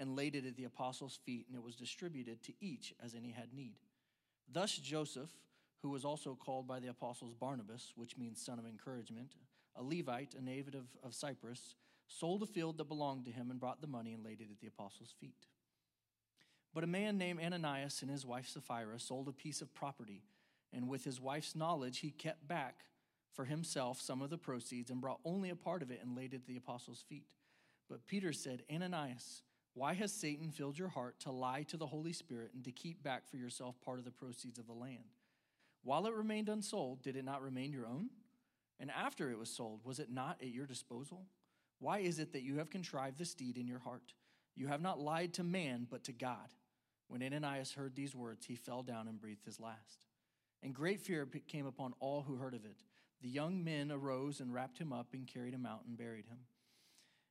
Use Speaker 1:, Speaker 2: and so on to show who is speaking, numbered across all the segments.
Speaker 1: and laid it at the apostles' feet, and it was distributed to each as any had need. Thus Joseph, who was also called by the apostles Barnabas, which means son of encouragement, a Levite, a native of Cyprus, sold a field that belonged to him and brought the money and laid it at the apostles' feet. But a man named Ananias and his wife Sapphira sold a piece of property, and with his wife's knowledge, he kept back for himself some of the proceeds and brought only a part of it and laid it at the apostles' feet. But Peter said, Ananias, why has Satan filled your heart to lie to the Holy Spirit and to keep back for yourself part of the proceeds of the land? While it remained unsold, did it not remain your own? And after it was sold, was it not at your disposal? Why is it that you have contrived this deed in your heart? You have not lied to man, but to God. When Ananias heard these words, he fell down and breathed his last. And great fear came upon all who heard of it. The young men arose and wrapped him up and carried him out and buried him.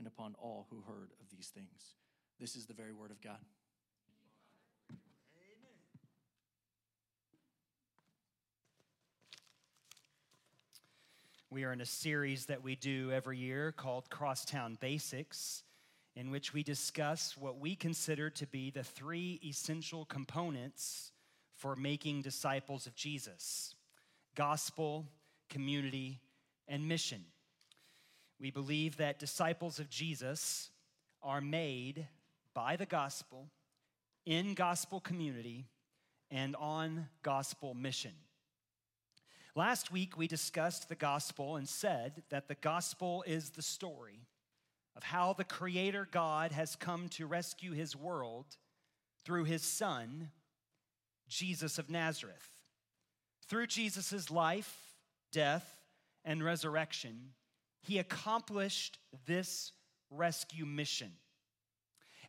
Speaker 1: and upon all who heard of these things. This is the very word of God.
Speaker 2: We are in a series that we do every year called Crosstown Basics, in which we discuss what we consider to be the three essential components for making disciples of Jesus gospel, community, and mission. We believe that disciples of Jesus are made by the gospel, in gospel community, and on gospel mission. Last week, we discussed the gospel and said that the gospel is the story of how the Creator God has come to rescue his world through his Son, Jesus of Nazareth. Through Jesus' life, death, and resurrection, he accomplished this rescue mission.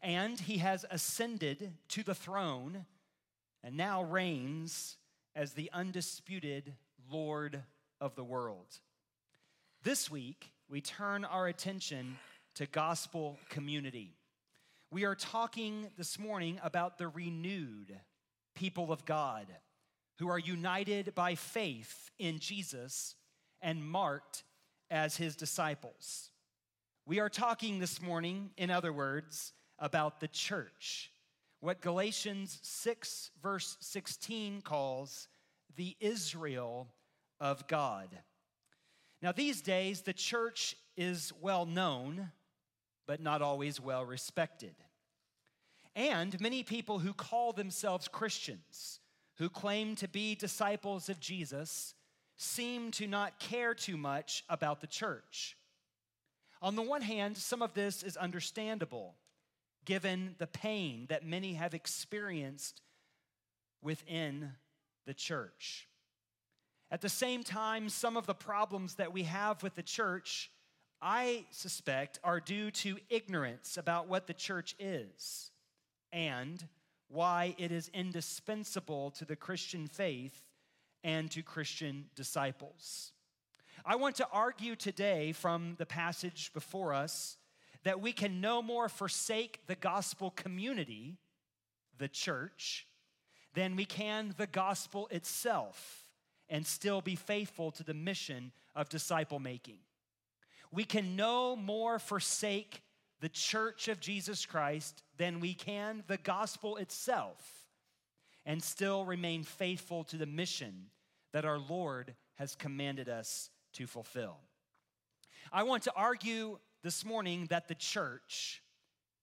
Speaker 2: And he has ascended to the throne and now reigns as the undisputed Lord of the world. This week, we turn our attention to gospel community. We are talking this morning about the renewed people of God who are united by faith in Jesus and marked as his disciples. We are talking this morning, in other words, about the church, what Galatians 6, verse 16 calls the Israel of God. Now, these days, the church is well known, but not always well respected. And many people who call themselves Christians, who claim to be disciples of Jesus, seem to not care too much about the church. On the one hand, some of this is understandable, given the pain that many have experienced within the church. At the same time, some of the problems that we have with the church, I suspect, are due to ignorance about what the church is and why it is indispensable to the Christian faith and to Christian disciples. I want to argue today from the passage before us that we can no more forsake the gospel community, the church, than we can the gospel itself and still be faithful to the mission of disciple making. We can no more forsake the church of Jesus Christ than we can the gospel itself and still remain faithful to the mission that our Lord has commanded us to fulfill. I want to argue this morning that the church,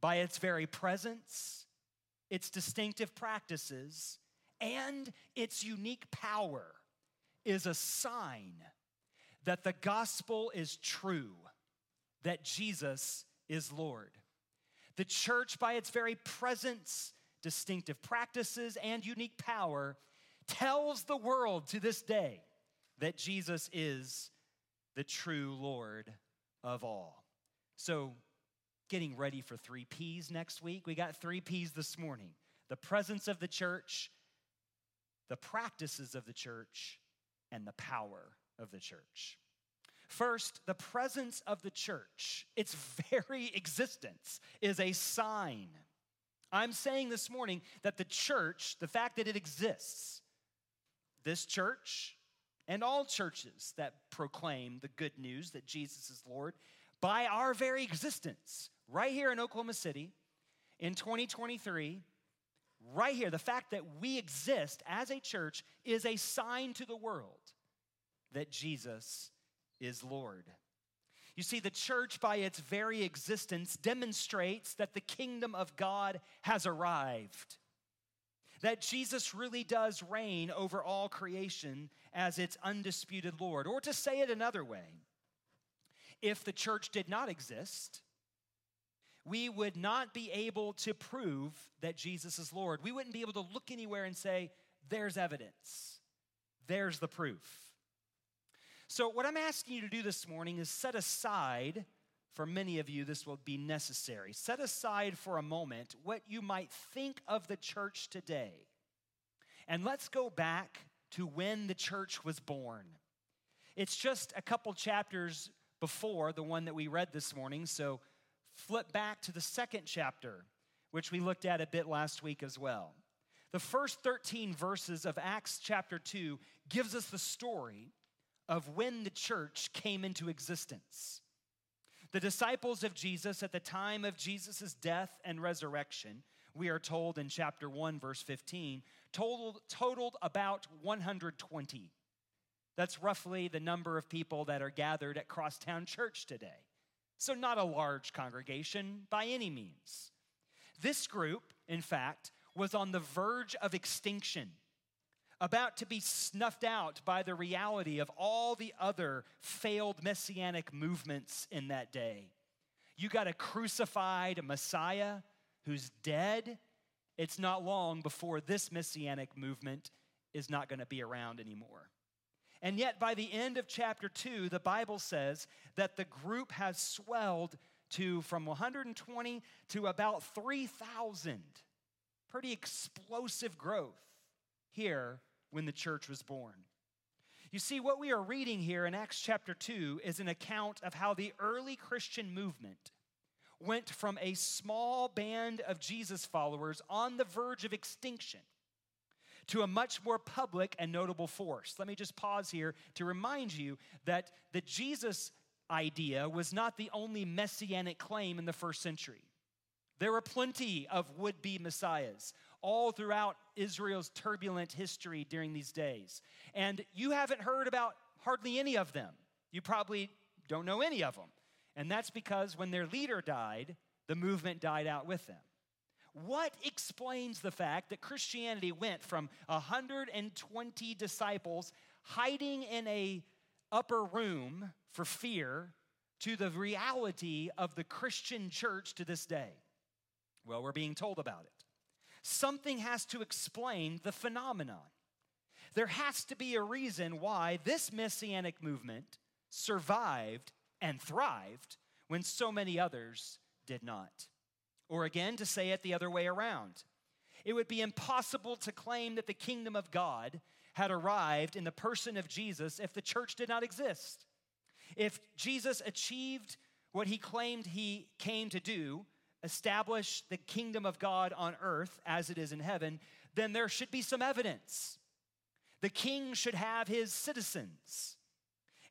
Speaker 2: by its very presence, its distinctive practices, and its unique power is a sign that the gospel is true, that Jesus is Lord. The church, by its very presence, distinctive practices, and unique power, tells the world to this day that Jesus is the true Lord of all. So, getting ready for three P's next week, we got three P's this morning the presence of the church, the practices of the church, and the power of the church. First, the presence of the church, its very existence, is a sign. I'm saying this morning that the church, the fact that it exists, this church and all churches that proclaim the good news that Jesus is Lord, by our very existence, right here in Oklahoma City in 2023, right here, the fact that we exist as a church is a sign to the world that Jesus is Lord. You see, the church, by its very existence, demonstrates that the kingdom of God has arrived. That Jesus really does reign over all creation as its undisputed Lord. Or to say it another way, if the church did not exist, we would not be able to prove that Jesus is Lord. We wouldn't be able to look anywhere and say, there's evidence, there's the proof. So, what I'm asking you to do this morning is set aside, for many of you, this will be necessary. Set aside for a moment what you might think of the church today. And let's go back to when the church was born. It's just a couple chapters before the one that we read this morning. So, flip back to the second chapter, which we looked at a bit last week as well. The first 13 verses of Acts chapter 2 gives us the story of when the church came into existence. The disciples of Jesus at the time of Jesus' death and resurrection, we are told in chapter 1, verse 15, totaled, totaled about 120. That's roughly the number of people that are gathered at Crosstown Church today. So, not a large congregation by any means. This group, in fact, was on the verge of extinction about to be snuffed out by the reality of all the other failed messianic movements in that day. You got a crucified Messiah who's dead. It's not long before this messianic movement is not going to be around anymore. And yet, by the end of chapter 2, the Bible says that the group has swelled to from 120 to about 3,000. Pretty explosive growth here when the church was born. You see, what we are reading here in Acts chapter 2 is an account of how the early Christian movement went from a small band of Jesus followers on the verge of extinction to a much more public and notable force. Let me just pause here to remind you that the Jesus idea was not the only messianic claim in the first century. There were plenty of would be messiahs all throughout Israel's turbulent history during these days. And you haven't heard about hardly any of them. You probably don't know any of them. And that's because when their leader died, the movement died out with them. What explains the fact that Christianity went from 120 disciples hiding in a upper room for fear to the reality of the Christian church to this day? Well, we're being told about it something has to explain the phenomenon. There has to be a reason why this messianic movement survived and thrived when so many others did not. Or again, to say it the other way around, it would be impossible to claim that the kingdom of God had arrived in the person of Jesus if the church did not exist. If Jesus achieved what he claimed he came to do, establish the kingdom of God on earth as it is in heaven, then there should be some evidence. The king should have his citizens.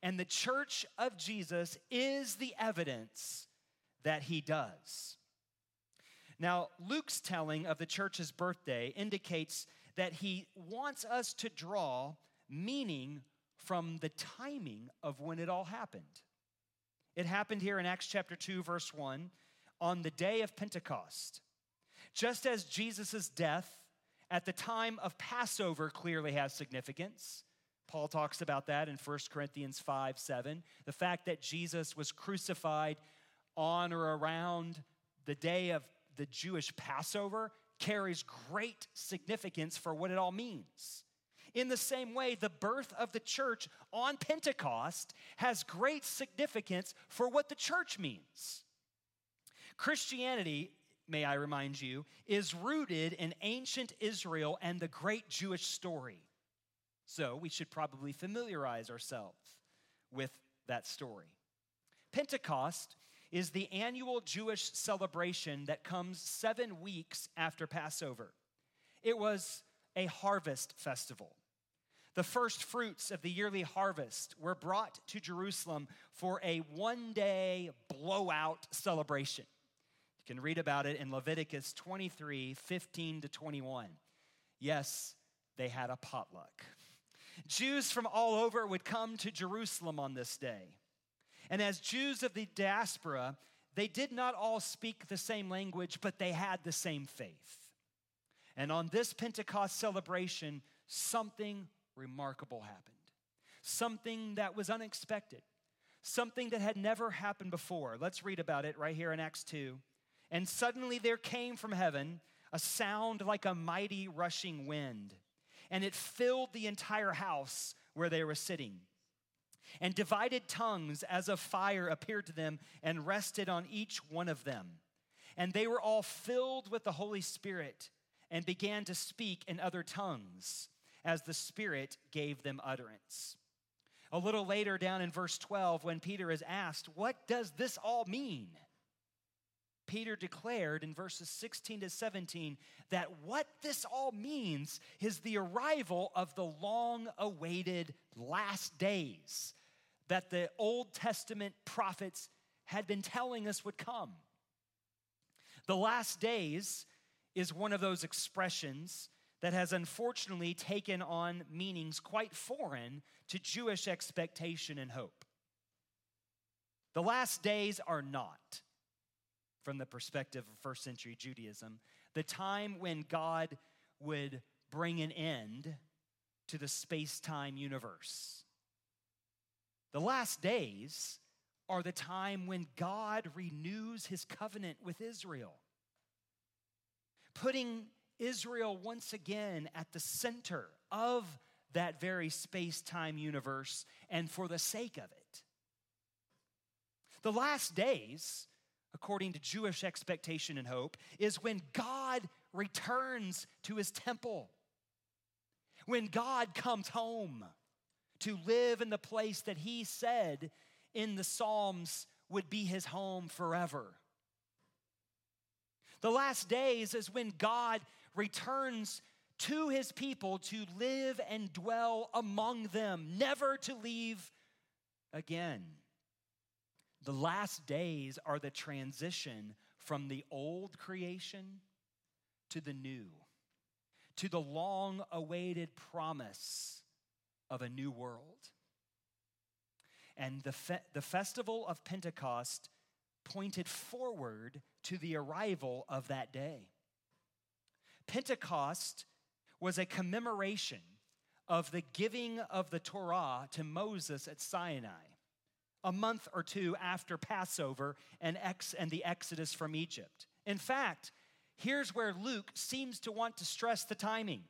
Speaker 2: And the church of Jesus is the evidence that he does. Now, Luke's telling of the church's birthday indicates that he wants us to draw meaning from the timing of when it all happened. It happened here in Acts chapter 2, verse 1 on the day of Pentecost. Just as Jesus' death at the time of Passover clearly has significance, Paul talks about that in 1 Corinthians 5 7. The fact that Jesus was crucified on or around the day of the Jewish Passover carries great significance for what it all means. In the same way, the birth of the church on Pentecost has great significance for what the church means. Christianity, may I remind you, is rooted in ancient Israel and the great Jewish story. So we should probably familiarize ourselves with that story. Pentecost is the annual Jewish celebration that comes seven weeks after Passover. It was a harvest festival. The first fruits of the yearly harvest were brought to Jerusalem for a one day blowout celebration. Can read about it in Leviticus 23 15 to 21. Yes, they had a potluck. Jews from all over would come to Jerusalem on this day. And as Jews of the diaspora, they did not all speak the same language, but they had the same faith. And on this Pentecost celebration, something remarkable happened. Something that was unexpected. Something that had never happened before. Let's read about it right here in Acts 2. And suddenly there came from heaven a sound like a mighty rushing wind and it filled the entire house where they were sitting. And divided tongues as of fire appeared to them and rested on each one of them. And they were all filled with the Holy Spirit and began to speak in other tongues as the Spirit gave them utterance. A little later, down in verse 12, when Peter is asked, What does this all mean? Peter declared in verses 16 to 17 that what this all means is the arrival of the long awaited last days that the Old Testament prophets had been telling us would come. The last days is one of those expressions that has unfortunately taken on meanings quite foreign to Jewish expectation and hope. The last days are not from the perspective of first century Judaism, the time when God would bring an end to the space time universe. The last days are the time when God renews his covenant with Israel, putting Israel once again at the center of that very space time universe and for the sake of it. The last days according to Jewish expectation and hope, is when God returns to his temple. When God comes home to live in the place that he said in the Psalms would be his home forever. The last days is when God returns to his people to live and dwell among them, never to leave again. The last days are the transition from the old creation to the new, to the long awaited promise of a new world. And the, fe- the festival of Pentecost pointed forward to the arrival of that day. Pentecost was a commemoration of the giving of the Torah to Moses at Sinai a month or two after Passover and, ex- and the Exodus from Egypt. In fact, here's where Luke seems to want to stress the timing.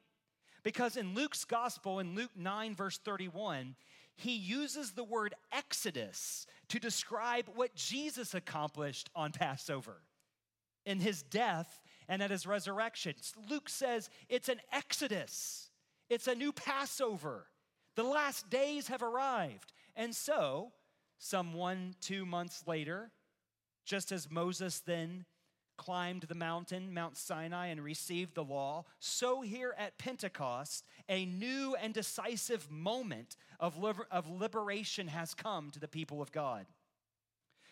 Speaker 2: Because in Luke's gospel, in Luke 9, verse 31, he uses the word Exodus to describe what Jesus accomplished on Passover in his death and at his resurrection. Luke says it's an Exodus, it's a new Passover. The last days have arrived. And so, some one, two months later, just as Moses then climbed the mountain, Mount Sinai, and received the law, so here at Pentecost, a new and decisive moment of, liber- of liberation has come to the people of God.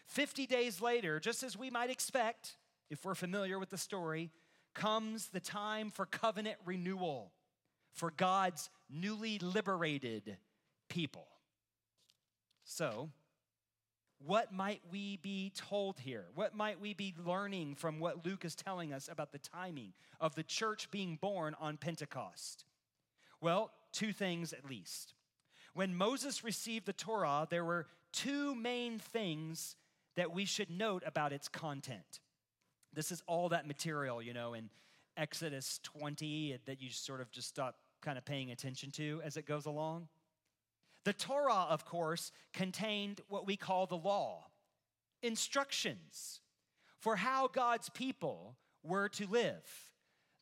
Speaker 2: 50 days later, just as we might expect, if we're familiar with the story, comes the time for covenant renewal for God's newly liberated people. So, what might we be told here? What might we be learning from what Luke is telling us about the timing of the church being born on Pentecost? Well, two things at least. When Moses received the Torah, there were two main things that we should note about its content. This is all that material, you know, in Exodus 20 that you sort of just stop kind of paying attention to as it goes along. The Torah, of course, contained what we call the law, instructions for how God's people were to live.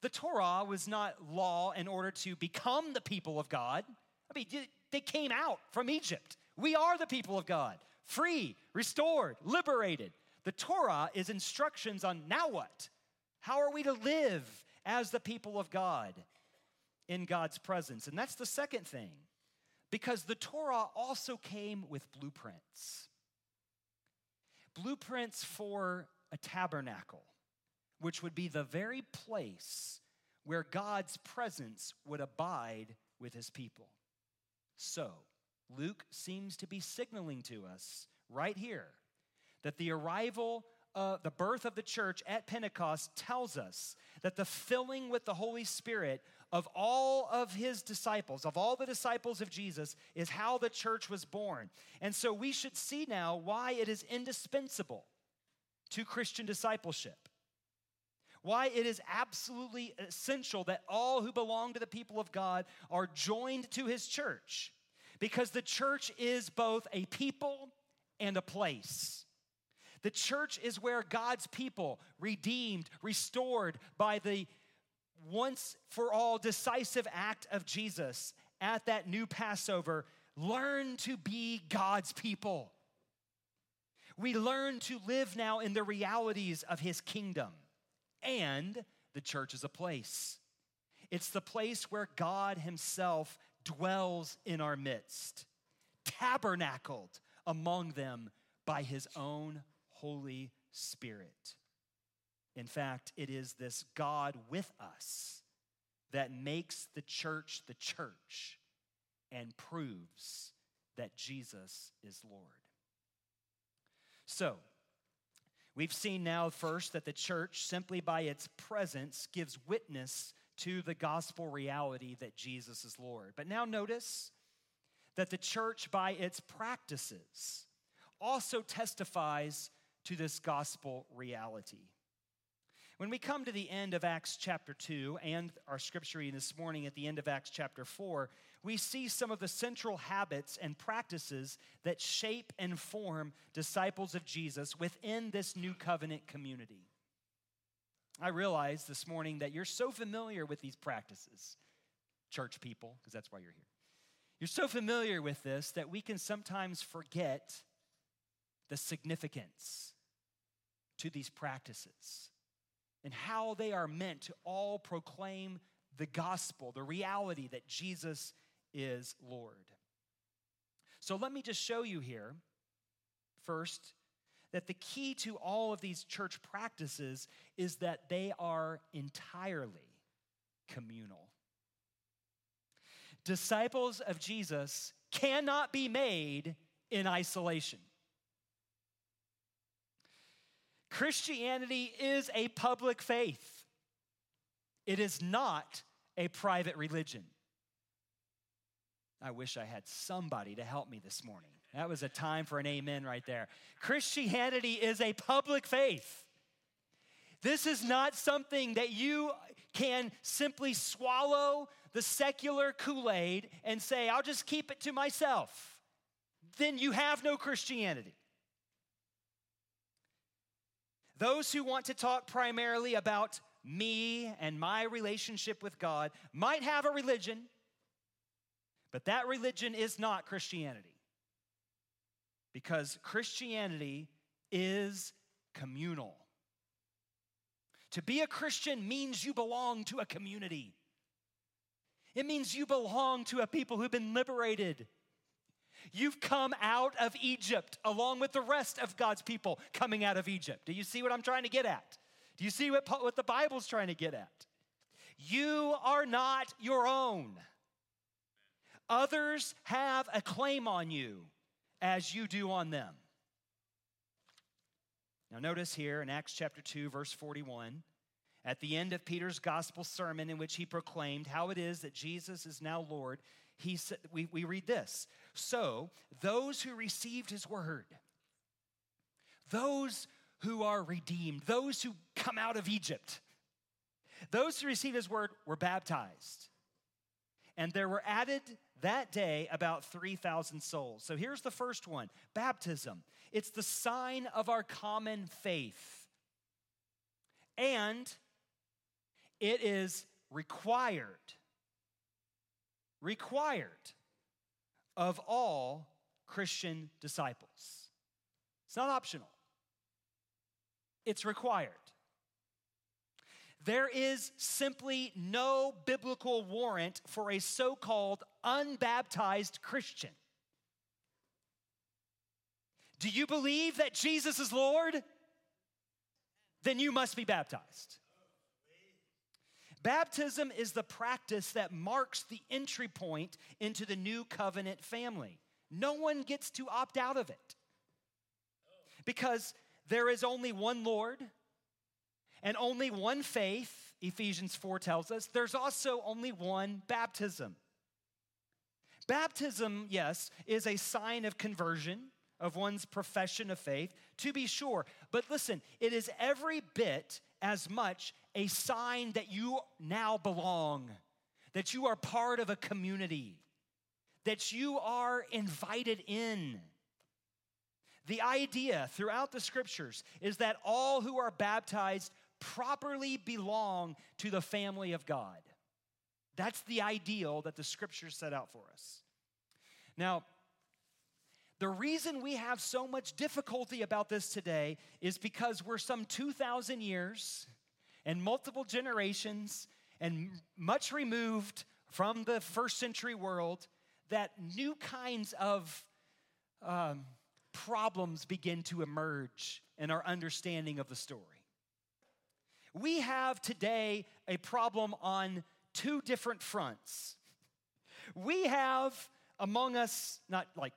Speaker 2: The Torah was not law in order to become the people of God. I mean, they came out from Egypt. We are the people of God, free, restored, liberated. The Torah is instructions on now what? How are we to live as the people of God in God's presence? And that's the second thing, because the Torah also came with blueprints. Blueprints for a tabernacle, which would be the very place where God's presence would abide with his people. So, Luke seems to be signaling to us right here that the arrival the birth of the church at Pentecost tells us that the filling with the Holy Spirit of all of his disciples, of all the disciples of Jesus, is how the church was born. And so we should see now why it is indispensable to Christian discipleship. Why it is absolutely essential that all who belong to the people of God are joined to his church. Because the church is both a people and a place. The church is where God's people, redeemed, restored by the once for all decisive act of Jesus at that new Passover, learn to be God's people. We learn to live now in the realities of his kingdom. And the church is a place. It's the place where God himself dwells in our midst, tabernacled among them by his own Holy Spirit. In fact, it is this God with us that makes the church the church and proves that Jesus is Lord. So, we've seen now first that the church, simply by its presence, gives witness to the gospel reality that Jesus is Lord. But now notice that the church, by its practices, also testifies to this gospel reality. When we come to the end of Acts chapter 2 and our scripture reading this morning at the end of Acts chapter 4, we see some of the central habits and practices that shape and form disciples of Jesus within this new covenant community. I realize this morning that you're so familiar with these practices, church people, because that's why you're here. You're so familiar with this that we can sometimes forget the significance to these practices and how they are meant to all proclaim the gospel, the reality that Jesus is Lord. So let me just show you here, first, that the key to all of these church practices is that they are entirely communal. Disciples of Jesus cannot be made in isolation. Christianity is a public faith, it is not a private religion. I wish I had somebody to help me this morning. That was a time for an amen right there. Christianity is a public faith. This is not something that you can simply swallow the secular Kool Aid and say, I'll just keep it to myself. Then you have no Christianity. Those who want to talk primarily about me and my relationship with God might have a religion, but that religion is not Christianity. Because Christianity is communal. To be a Christian means you belong to a community. It means you belong to a people who've been liberated You've come out of Egypt along with the rest of God's people coming out of Egypt. Do you see what I'm trying to get at? Do you see what, what the Bible's trying to get at? You are not your own. Others have a claim on you as you do on them. Now, notice here in Acts chapter 2, verse 41, at the end of Peter's gospel sermon, in which he proclaimed how it is that Jesus is now Lord, he said, we, we read this So, those who received his word, those who are redeemed, those who come out of Egypt, those who received his word were baptized. And there were added that day about 3,000 souls. So here's the first one baptism. It's the sign of our common faith. And it is required, required of all Christian disciples. It's not optional, it's required. There is simply no biblical warrant for a so called unbaptized Christian. Do you believe that Jesus is Lord? Then you must be baptized. Baptism is the practice that marks the entry point into the new covenant family. No one gets to opt out of it because there is only one Lord and only one faith, Ephesians 4 tells us. There's also only one baptism. Baptism, yes, is a sign of conversion, of one's profession of faith, to be sure. But listen, it is every bit as much a sign that you now belong, that you are part of a community, that you are invited in. The idea throughout the scriptures is that all who are baptized properly belong to the family of God. That's the ideal that the scriptures set out for us. Now, the reason we have so much difficulty about this today is because we're some 2,000 years and multiple generations and much removed from the first century world that new kinds of um, problems begin to emerge in our understanding of the story. We have today a problem on two different fronts. We have among us, not like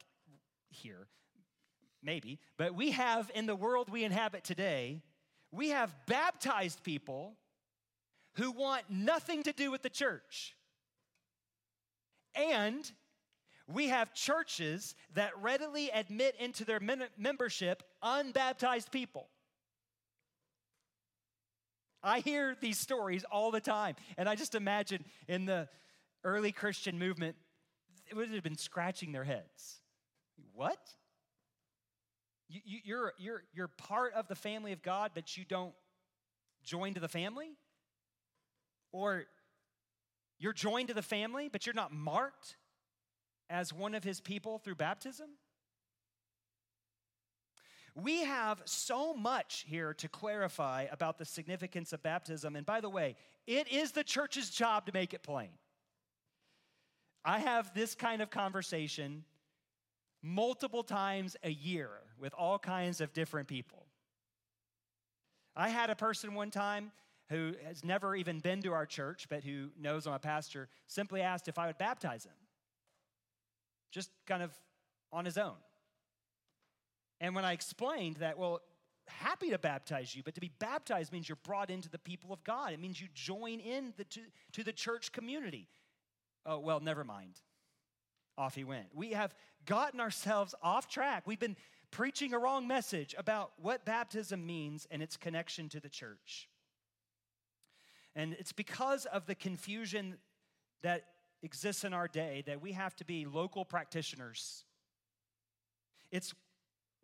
Speaker 2: here, maybe, but we have in the world we inhabit today, we have baptized people who want nothing to do with the church. And we have churches that readily admit into their membership unbaptized people. I hear these stories all the time. And I just imagine in the early Christian movement, it would have been scratching their heads. What? You, you, you're, you're, you're part of the family of God, but you don't join to the family? Or you're joined to the family, but you're not marked as one of his people through baptism? We have so much here to clarify about the significance of baptism. And by the way, it is the church's job to make it plain. I have this kind of conversation multiple times a year with all kinds of different people. I had a person one time who has never even been to our church, but who knows I'm a pastor, simply asked if I would baptize him. Just kind of on his own. And when I explained that, well, happy to baptize you, but to be baptized means you're brought into the people of God. It means you join in the, to, to the church community. Oh, well, never mind. Off he went. We have gotten ourselves off track. We've been preaching a wrong message about what baptism means and its connection to the church. And it's because of the confusion that exists in our day that we have to be local practitioners. It's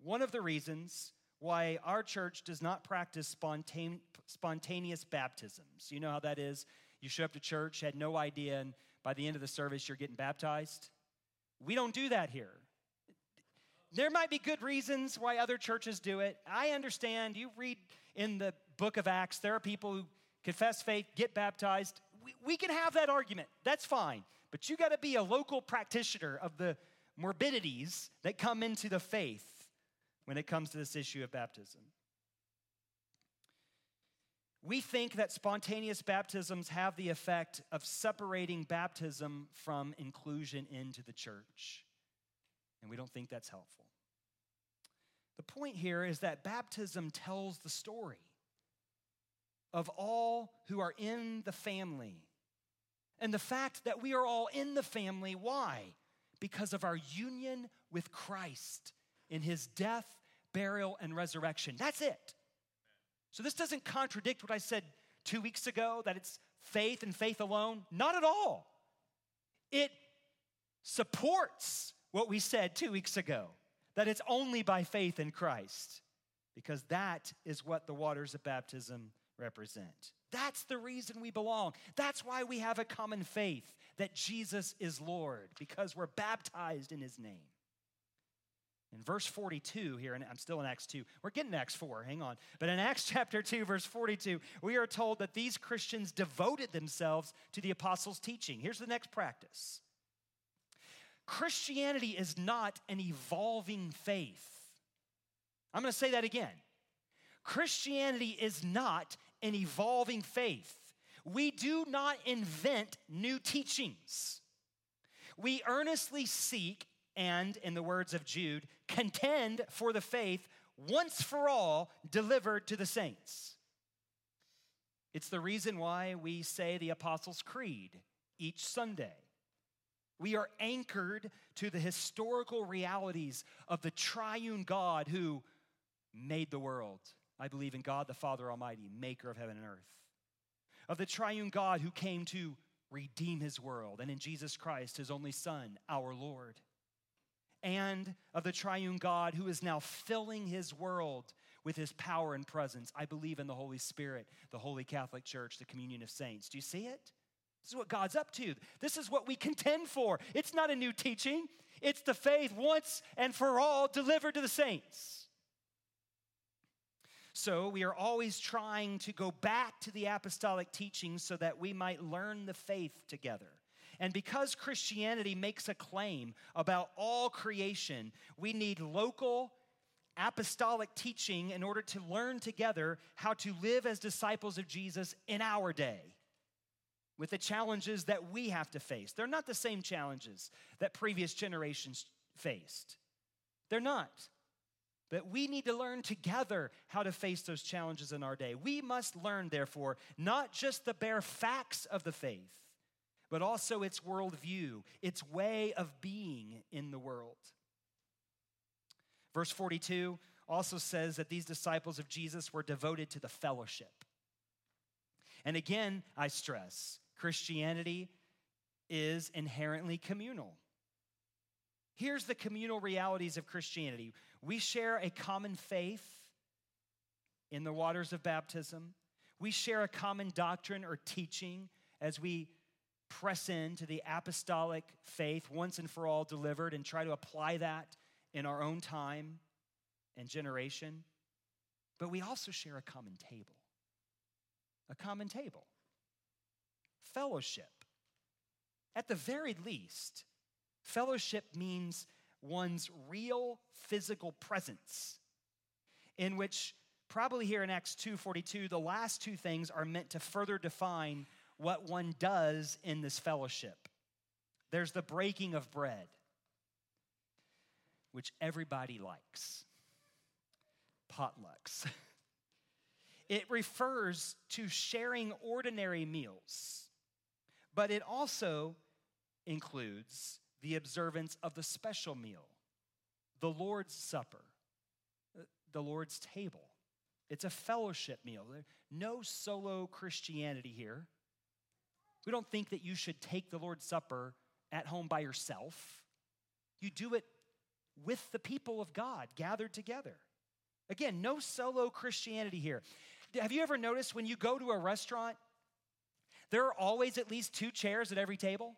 Speaker 2: one of the reasons why our church does not practice spontane, spontaneous baptisms. You know how that is? You show up to church, had no idea, and by the end of the service, you're getting baptized. We don't do that here. There might be good reasons why other churches do it. I understand. You read in the book of Acts, there are people who confess faith, get baptized. We, we can have that argument. That's fine. But you got to be a local practitioner of the morbidities that come into the faith when it comes to this issue of baptism. We think that spontaneous baptisms have the effect of separating baptism from inclusion into the church. And we don't think that's helpful. The point here is that baptism tells the story of all who are in the family. And the fact that we are all in the family, why? Because of our union with Christ in his death, burial, and resurrection. That's it. So this doesn't contradict what I said two weeks ago that it's faith and faith alone. Not at all. It supports what we said two weeks ago that it's only by faith in Christ, because that is what the waters of baptism represent. That's the reason we belong. That's why we have a common faith that Jesus is Lord, because we're baptized in his name. In verse 42 here, and I'm still in Acts 2, we're getting Acts 4, hang on. But in Acts chapter 2, verse 42, we are told that these Christians devoted themselves to the apostles' teaching. Here's the next practice Christianity is not an evolving faith. I'm to say that again. Christianity is not an evolving faith. We do not invent new teachings. We earnestly seek and, in the words of Jude, contend for the faith once for all delivered to the saints. It's the reason why we say the Apostles' Creed each Sunday. We are anchored to the historical realities of the triune God who made the world. I believe in God the Father Almighty, maker of heaven and earth. Of the triune God who came to redeem his world, and in Jesus Christ, his only Son, our Lord. And of the triune God who is now filling his world with his power and presence. I believe in the Holy Spirit, the Holy Catholic Church, the communion of saints. Do you see it? This is what God's up to. This is what we contend for. It's not a new teaching, it's the faith once and for all delivered to the saints. So we are always trying to go back to the apostolic teachings so that we might learn the faith together. And because Christianity makes a claim about all creation, we need local apostolic teaching in order to learn together how to live as disciples of Jesus in our day with the challenges that we have to face. They're not the same challenges that previous generations faced. They're not. But we need to learn together how to face those challenges in our day. We must learn, therefore, not just the bare facts of the faith, but also its worldview, its way of being in the world. Verse 42 also says that these disciples of Jesus were devoted to the fellowship. And again, I stress Christianity is inherently communal. Here's the communal realities of Christianity we share a common faith in the waters of baptism, we share a common doctrine or teaching as we press into the apostolic faith once and for all delivered and try to apply that in our own time and generation. But we also share a common table. A common table. Fellowship. At the very least, Fellowship means one's real physical presence, in which probably here in Acts 2:42 the last two things are meant to further define what one does in this fellowship. There's the breaking of bread, which everybody likes. Potlucks. It refers to sharing ordinary meals, but it also includes the observance of the special meal, the Lord's Supper, the Lord's table. It's a fellowship meal. No solo Christianity here. We don't think that you should take the Lord's Supper at home by yourself. You do it with the people of God gathered together. Again, no solo Christianity here. Have you ever noticed when you go to a restaurant, there are always at least two chairs at every table?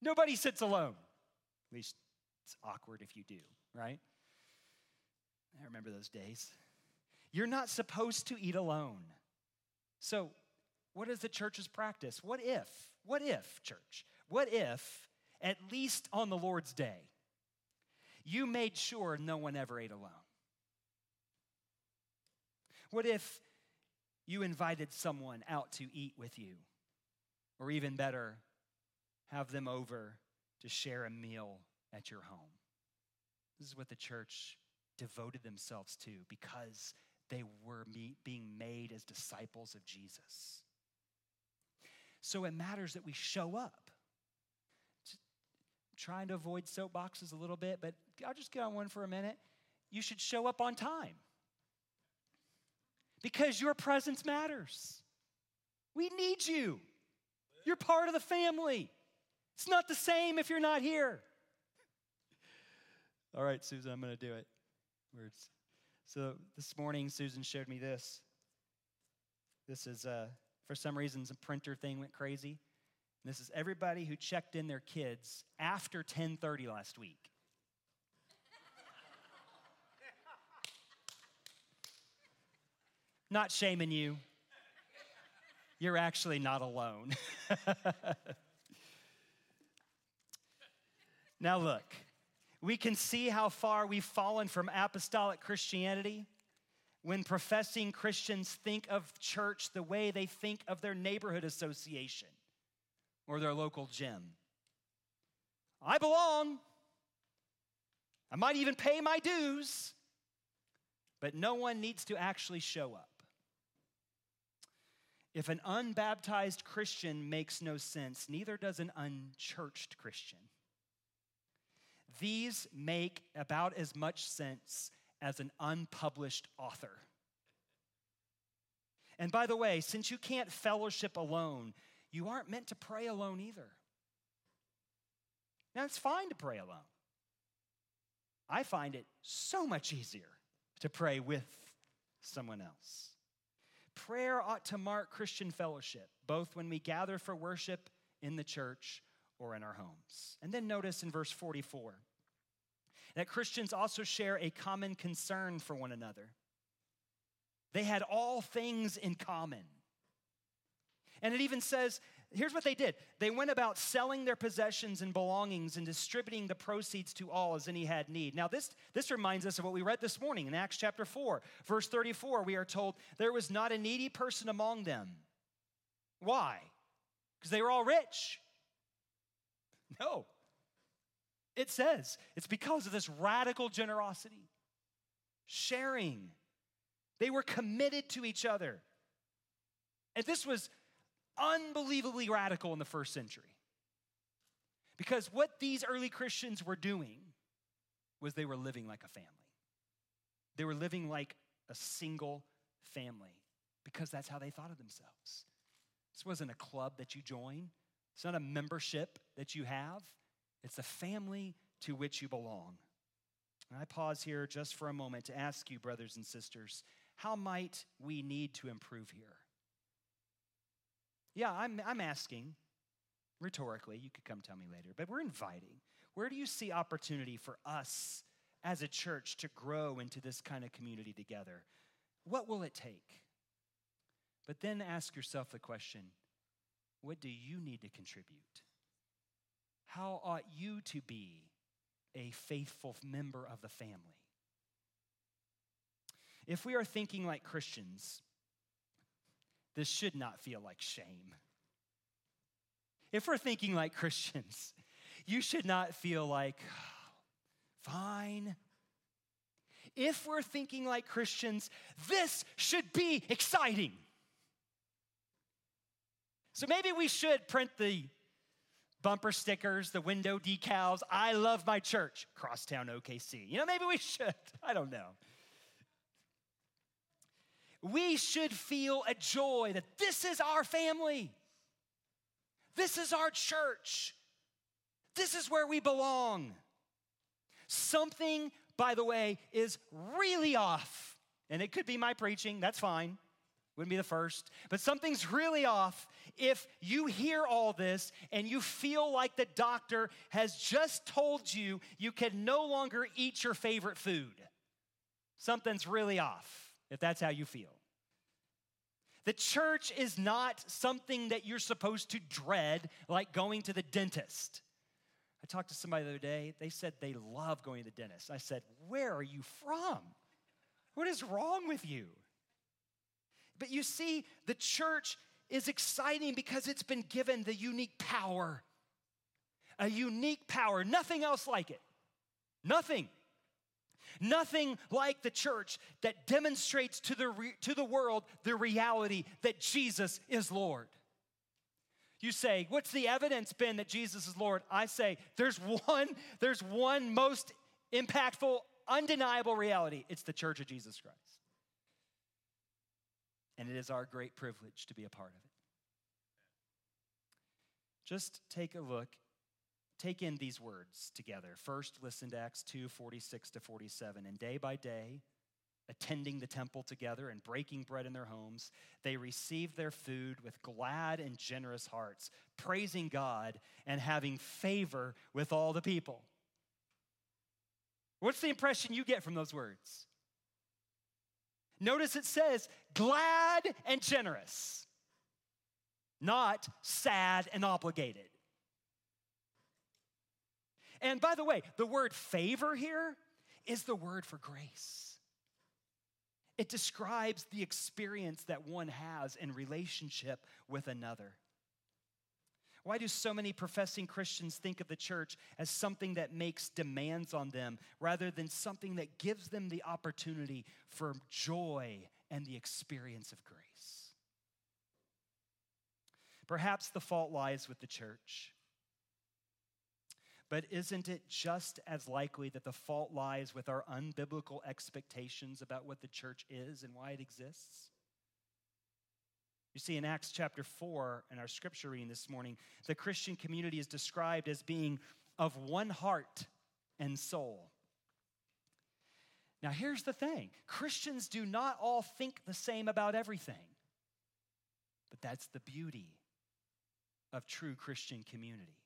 Speaker 2: Nobody sits alone. At least it's awkward if you do, right? I remember those days. You're not supposed to eat alone. So, what is the church's practice? What if, what if, church, what if, at least on the Lord's day, you made sure no one ever ate alone? What if you invited someone out to eat with you? Or even better, have them over to share a meal at your home. This is what the church devoted themselves to because they were being made as disciples of Jesus. So it matters that we show up. Just trying to avoid soapboxes a little bit, but I'll just get on one for a minute. You should show up on time because your presence matters. We need you. You're part of the family. It's not the same if you're not here. All right, Susan, I'm going to do it. Words. So this morning, Susan showed me this. This is, uh, for some reason, some printer thing went crazy. And this is everybody who checked in their kids after 10:30 last week. not shaming you. You're actually not alone. now, look, we can see how far we've fallen from apostolic Christianity when professing Christians think of church the way they think of their neighborhood association or their local gym. I belong. I might even pay my dues, but no one needs to actually show up. If an unbaptized Christian makes no sense, neither does an unchurched Christian. These make about as much sense as an unpublished author. And by the way, since you can't fellowship alone, you aren't meant to pray alone either. Now, it's fine to pray alone. I find it so much easier to pray with someone else. Prayer ought to mark Christian fellowship, both when we gather for worship in the church or in our homes. And then notice in verse 44 that Christians also share a common concern for one another. They had all things in common. And it even says, here's what they did they went about selling their possessions and belongings and distributing the proceeds to all as any had need. Now, this, this reminds us of what we read this morning in Acts chapter 4, verse 34. We are told there was not a needy person among them. Why? Because they were all rich. No. It says it's because of this radical generosity, sharing. They were committed to each other. And this was unbelievably radical in the first century. Because what these early Christians were doing was they were living like a family. They were living like a single family because that's how they thought of themselves. This wasn't a club that you join, it's not a membership that you have, it's the family to which you belong. And I pause here just for a moment to ask you, brothers and sisters, how might we need to improve here? Yeah, I'm, I'm asking rhetorically. You could come tell me later, but we're inviting. Where do you see opportunity for us as a church to grow into this kind of community together? What will it take? But then ask yourself the question what do you need to contribute? How ought you to be a faithful member of the family? If we are thinking like Christians, this should not feel like shame. If we're thinking like Christians, you should not feel like, oh, fine. If we're thinking like Christians, this should be exciting. So maybe we should print the bumper stickers, the window decals. I love my church, Crosstown OKC. You know, maybe we should. I don't know we should feel a joy that this is our family. This is our church. This is where we belong. Something, by the way, is really off. And it could be my preaching, that's fine. Wouldn't be the first. But something's really off if you hear all this and you feel like the doctor has just told you you can no longer eat your favorite food. Something's really off if that's how you feel. The church is not something that you're supposed to dread, like going to the dentist. I talked to somebody the other day. They said they love going to the dentist. I said, Where are you from? What is wrong with you? But you see, the church is exciting because it's been given the unique power. A unique power, nothing else like it. Nothing. Nothing like the church that demonstrates to the, re- to the world the reality that Jesus is Lord. You say, what's the evidence been that Jesus is Lord? I say, there's one, there's one most impactful, undeniable reality. It's the church of Jesus Christ. And it is our great privilege to be a part of it. Just take a look, take in these words together. First, listen to Acts 2 46 to 47. And day by day, attending the temple together and breaking bread in their homes, they received their food with glad and generous hearts, praising God and having favor with all the people. What's the impression you get from those words? Notice it says glad and generous, not sad and obligated. And by the way, the word favor here is the word for grace. It describes the experience that one has in relationship with another. Why do so many professing Christians think of the church as something that makes demands on them rather than something that gives them the opportunity for joy and the experience of grace? Perhaps the fault lies with the church. But isn't it just as likely that the fault lies with our unbiblical expectations about what the church is and why it exists? You see, in Acts chapter 4, in our scripture reading this morning, the Christian community is described as being of one heart and soul. Now, here's the thing Christians do not all think the same about everything, but that's the beauty of true Christian community.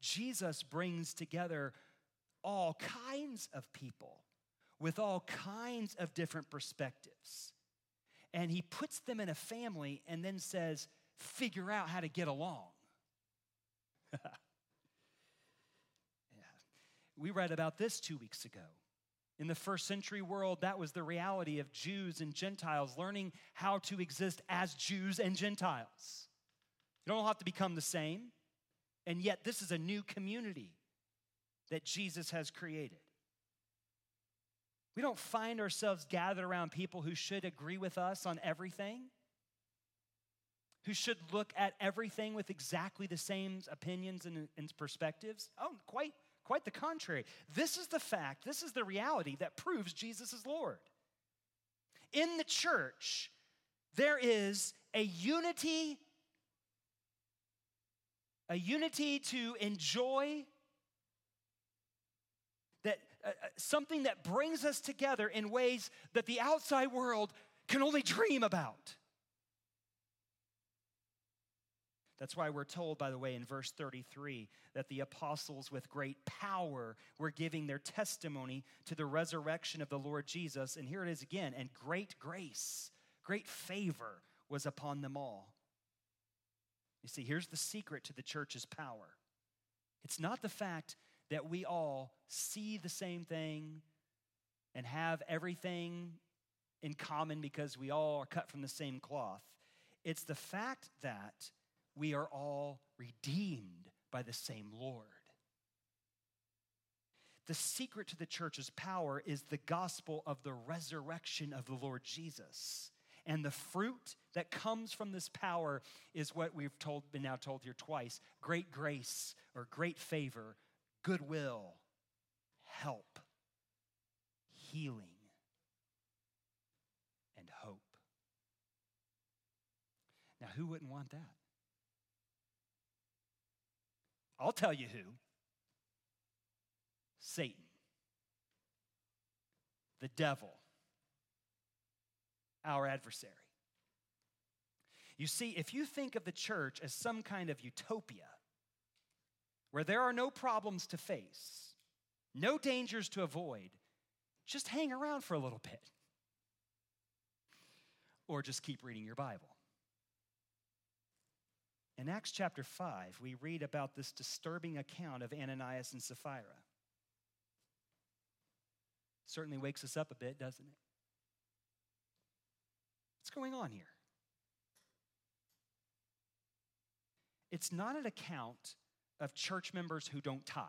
Speaker 2: Jesus brings together all kinds of people with all kinds of different perspectives. And he puts them in a family and then says, figure out how to get along. yeah. We read about this two weeks ago. In the first century world, that was the reality of Jews and Gentiles learning how to exist as Jews and Gentiles. You don't have to become the same. And yet, this is a new community that Jesus has created. We don't find ourselves gathered around people who should agree with us on everything, who should look at everything with exactly the same opinions and, and perspectives. Oh, quite, quite the contrary. This is the fact, this is the reality that proves Jesus is Lord. In the church, there is a unity a unity to enjoy uh, uh, something that brings us together in ways that the outside world can only dream about. That's why we're told, by the way, in verse 33, that the apostles with great power were giving their testimony to the resurrection of the Lord Jesus. And here it is again, and great grace, great favor was upon them all. You see, here's the secret to the church's power it's not the fact that we all see the same thing and have everything in common because we all are cut from the same cloth. It's the fact that we are all redeemed by the same Lord. The secret to the church's power is the gospel of the resurrection of the Lord Jesus. And the fruit that comes from this power is what we've told, been now told here twice great grace or great favor, goodwill, help, healing, and hope. Now, who wouldn't want that? I'll tell you who Satan, the devil our adversary. You see, if you think of the church as some kind of utopia where there are no problems to face, no dangers to avoid, just hang around for a little bit. Or just keep reading your Bible. In Acts chapter 5, we read about this disturbing account of Ananias and Sapphira. Certainly wakes us up a bit, doesn't it? What's going on here? It's not an account of church members who don't tithe.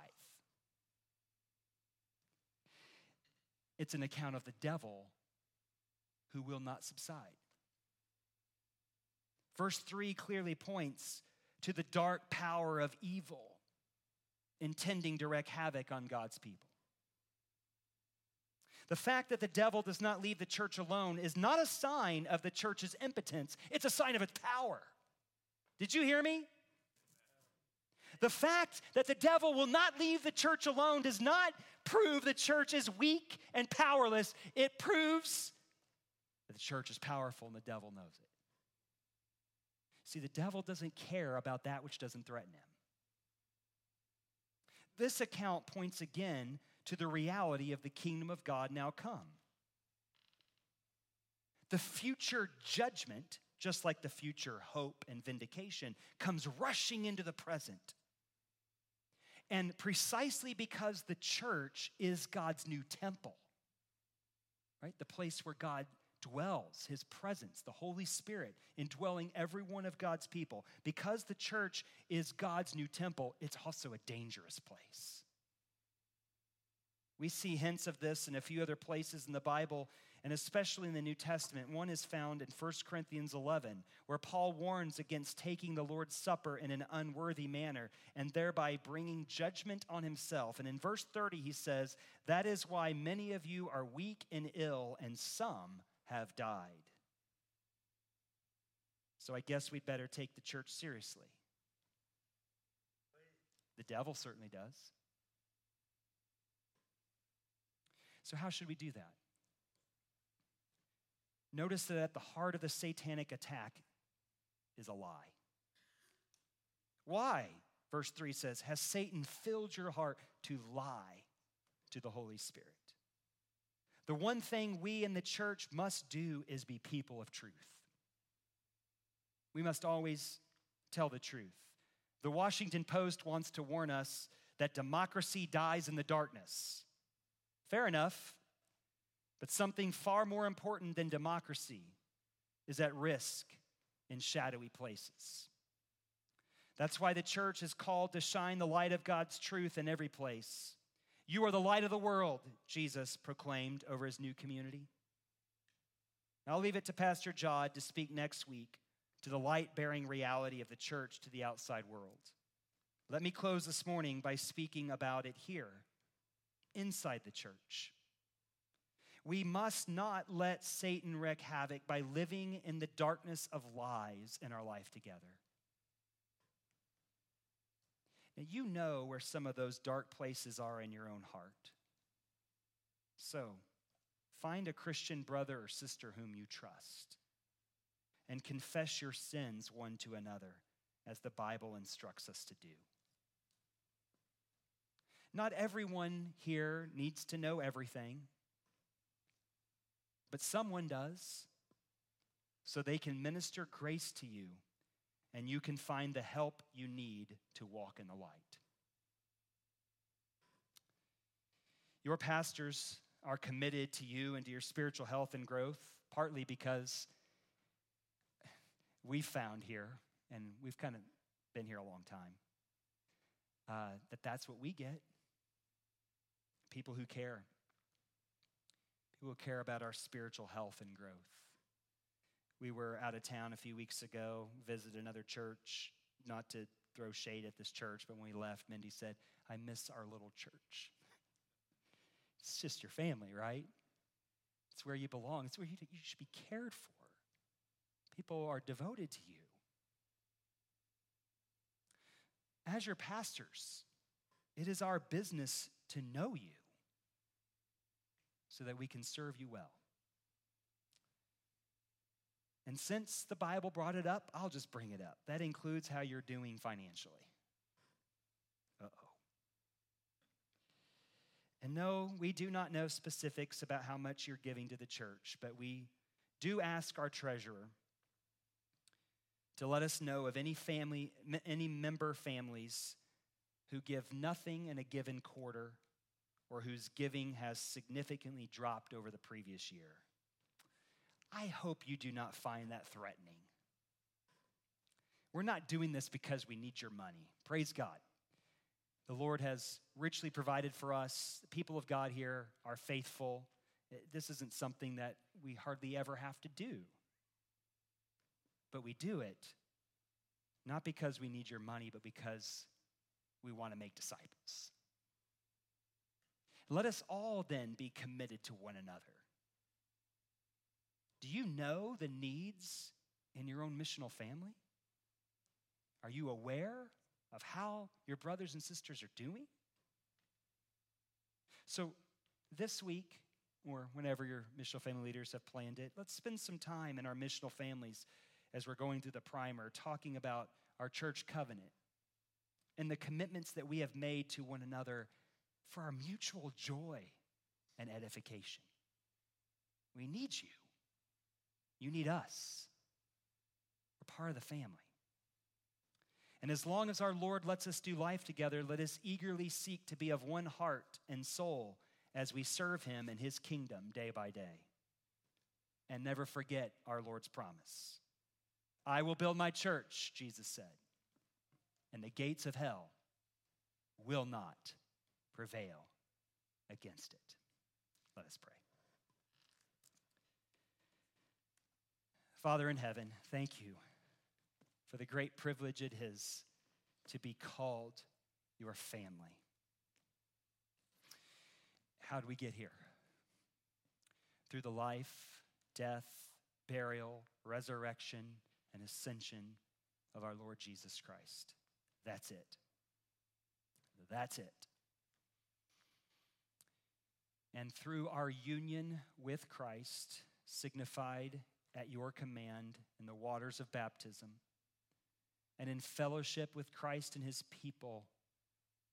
Speaker 2: it's an account of the devil who will not subside. Verse 3 clearly points to the dark power of evil intending to wreak havoc on God's people. The fact that the devil does not leave the church alone is not a sign of the church's impotence, it's a sign of its power. Did you hear me? The fact that the devil will not leave the church alone does not prove the church is weak and powerless. It proves that the church is powerful and the devil knows it. See, the devil doesn't care about that which doesn't threaten him. This account points again to the reality of the kingdom of God now come. The future judgment, just like the future hope and vindication, comes rushing into the present. And precisely because the church is God's new temple, right? The place where God dwells, his presence, the Holy Spirit, indwelling every one of God's people. Because the church is God's new temple, it's also a dangerous place. We see hints of this in a few other places in the Bible, and especially in the New Testament. One is found in 1 Corinthians 11, where Paul warns against taking the Lord's Supper in an unworthy manner and thereby bringing judgment on himself. And in verse 30, he says, That is why many of you are weak and ill, and some have died. So I guess we'd better take the church seriously. The devil certainly does. So, how should we do that? Notice that at the heart of the satanic attack is a lie. Why? Verse 3 says, Has Satan filled your heart to lie to the Holy Spirit? The one thing we in the church must do is be people of truth. We must always tell the truth. The Washington Post wants to warn us that democracy dies in the darkness. Fair enough, but something far more important than democracy is at risk in shadowy places. That's why the church is called to shine the light of God's truth in every place. You are the light of the world, Jesus proclaimed over his new community. I'll leave it to Pastor Jod to speak next week to the light bearing reality of the church to the outside world. Let me close this morning by speaking about it here, inside the church. We must not let Satan wreak havoc by living in the darkness of lies in our life together. Now, you know where some of those dark places are in your own heart. So, find a Christian brother or sister whom you trust and confess your sins one to another, as the Bible instructs us to do. Not everyone here needs to know everything, but someone does, so they can minister grace to you and you can find the help you need to walk in the light. Your pastors are committed to you and to your spiritual health and growth, partly because we found here, and we've kind of been here a long time, uh, that that's what we get people who care, people will care about our spiritual health and growth. We were out of town a few weeks ago, visited another church, not to throw shade at this church, but when we left, Mindy said, I miss our little church. It's just your family, right? It's where you belong, it's where you, you should be cared for. People are devoted to you. As your pastors, it is our business to know you so that we can serve you well. And since the Bible brought it up, I'll just bring it up. That includes how you're doing financially. Uh oh. And no, we do not know specifics about how much you're giving to the church, but we do ask our treasurer to let us know of any family, any member families who give nothing in a given quarter or whose giving has significantly dropped over the previous year. I hope you do not find that threatening. We're not doing this because we need your money. Praise God. The Lord has richly provided for us. The people of God here are faithful, This isn't something that we hardly ever have to do. But we do it not because we need your money, but because we want to make disciples. Let us all then be committed to one another. Do you know the needs in your own missional family? Are you aware of how your brothers and sisters are doing? So, this week, or whenever your missional family leaders have planned it, let's spend some time in our missional families as we're going through the primer talking about our church covenant and the commitments that we have made to one another for our mutual joy and edification. We need you. You need us. We're part of the family. And as long as our Lord lets us do life together, let us eagerly seek to be of one heart and soul as we serve Him in His kingdom day by day. And never forget our Lord's promise I will build my church, Jesus said, and the gates of hell will not prevail against it. Let us pray. Father in heaven, thank you for the great privilege it is to be called your family. How do we get here? Through the life, death, burial, resurrection, and ascension of our Lord Jesus Christ. That's it. That's it. And through our union with Christ, signified at your command in the waters of baptism, and in fellowship with Christ and his people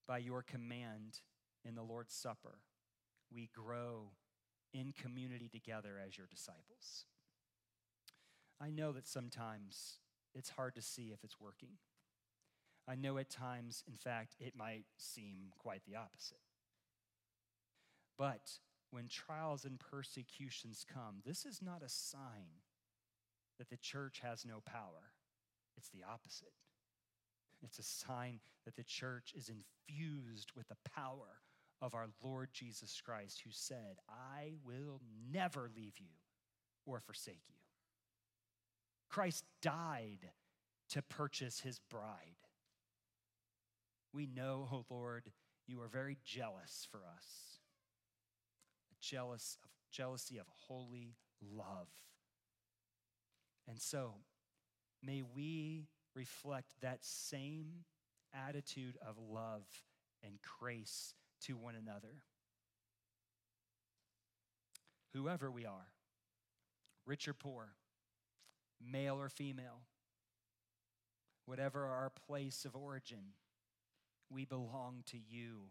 Speaker 2: by your command in the Lord's Supper, we grow in community together as your disciples. I know that sometimes it's hard to see if it's working. I know at times, in fact, it might seem quite the opposite. But when trials and persecutions come, this is not a sign that the church has no power. It's the opposite. It's a sign that the church is infused with the power of our Lord Jesus Christ, who said, I will never leave you or forsake you. Christ died to purchase his bride. We know, oh Lord, you are very jealous for us. Jealous of jealousy of holy love. And so, may we reflect that same attitude of love and grace to one another. Whoever we are, rich or poor, male or female, whatever our place of origin, we belong to you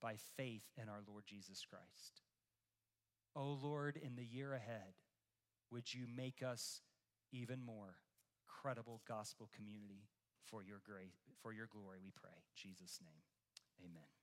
Speaker 2: by faith in our Lord Jesus Christ. Oh Lord, in the year ahead, would you make us even more credible gospel community for your grace, for your glory, we pray. In Jesus' name. Amen.